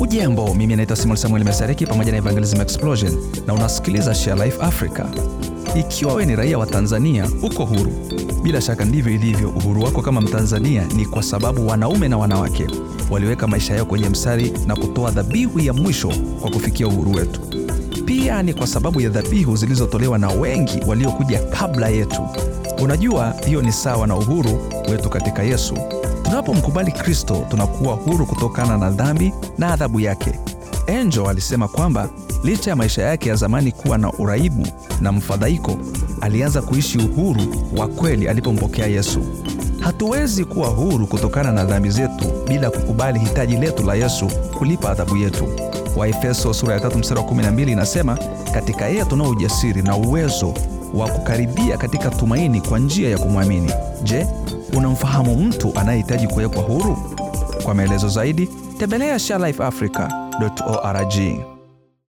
Ujambo, mimi naitwa Simon Samuel Mesareki pamoja na Evangelism Explosion na unasikiliza Share Life Africa. Ikiwa wewe ni raia wa Tanzania, uko huru. Bila shaka ndivyo ilivyo. Uhuru wako kama Mtanzania ni kwa sababu wanaume na wanawake waliweka maisha yao kwenye mstari na kutoa dhabihu ya mwisho kwa kufikia uhuru wetu. Pia ni kwa sababu ya dhabihu zilizotolewa na wengi waliokuja kabla yetu. Unajua, hiyo ni sawa na uhuru wetu katika Yesu. Tunapomkubali Kristo, tunakuwa huru kutokana na dhambi na adhabu yake. Angel alisema kwamba licha ya maisha yake ya zamani kuwa na uraibu na mfadhaiko, alianza kuishi uhuru wa kweli alipompokea Yesu. Hatuwezi kuwa huru kutokana na dhambi zetu bila kukubali hitaji letu la Yesu kulipa adhabu yetu. Waefeso sura ya 3 mstari wa 12 inasema, katika yeye tunao ujasiri na uwezo wa kukaribia katika tumaini kwa njia ya kumwamini. Je, unamfahamu mtu anayehitaji kuwekwa huru? Kwa maelezo zaidi, tembelea sharelifeafrica.org.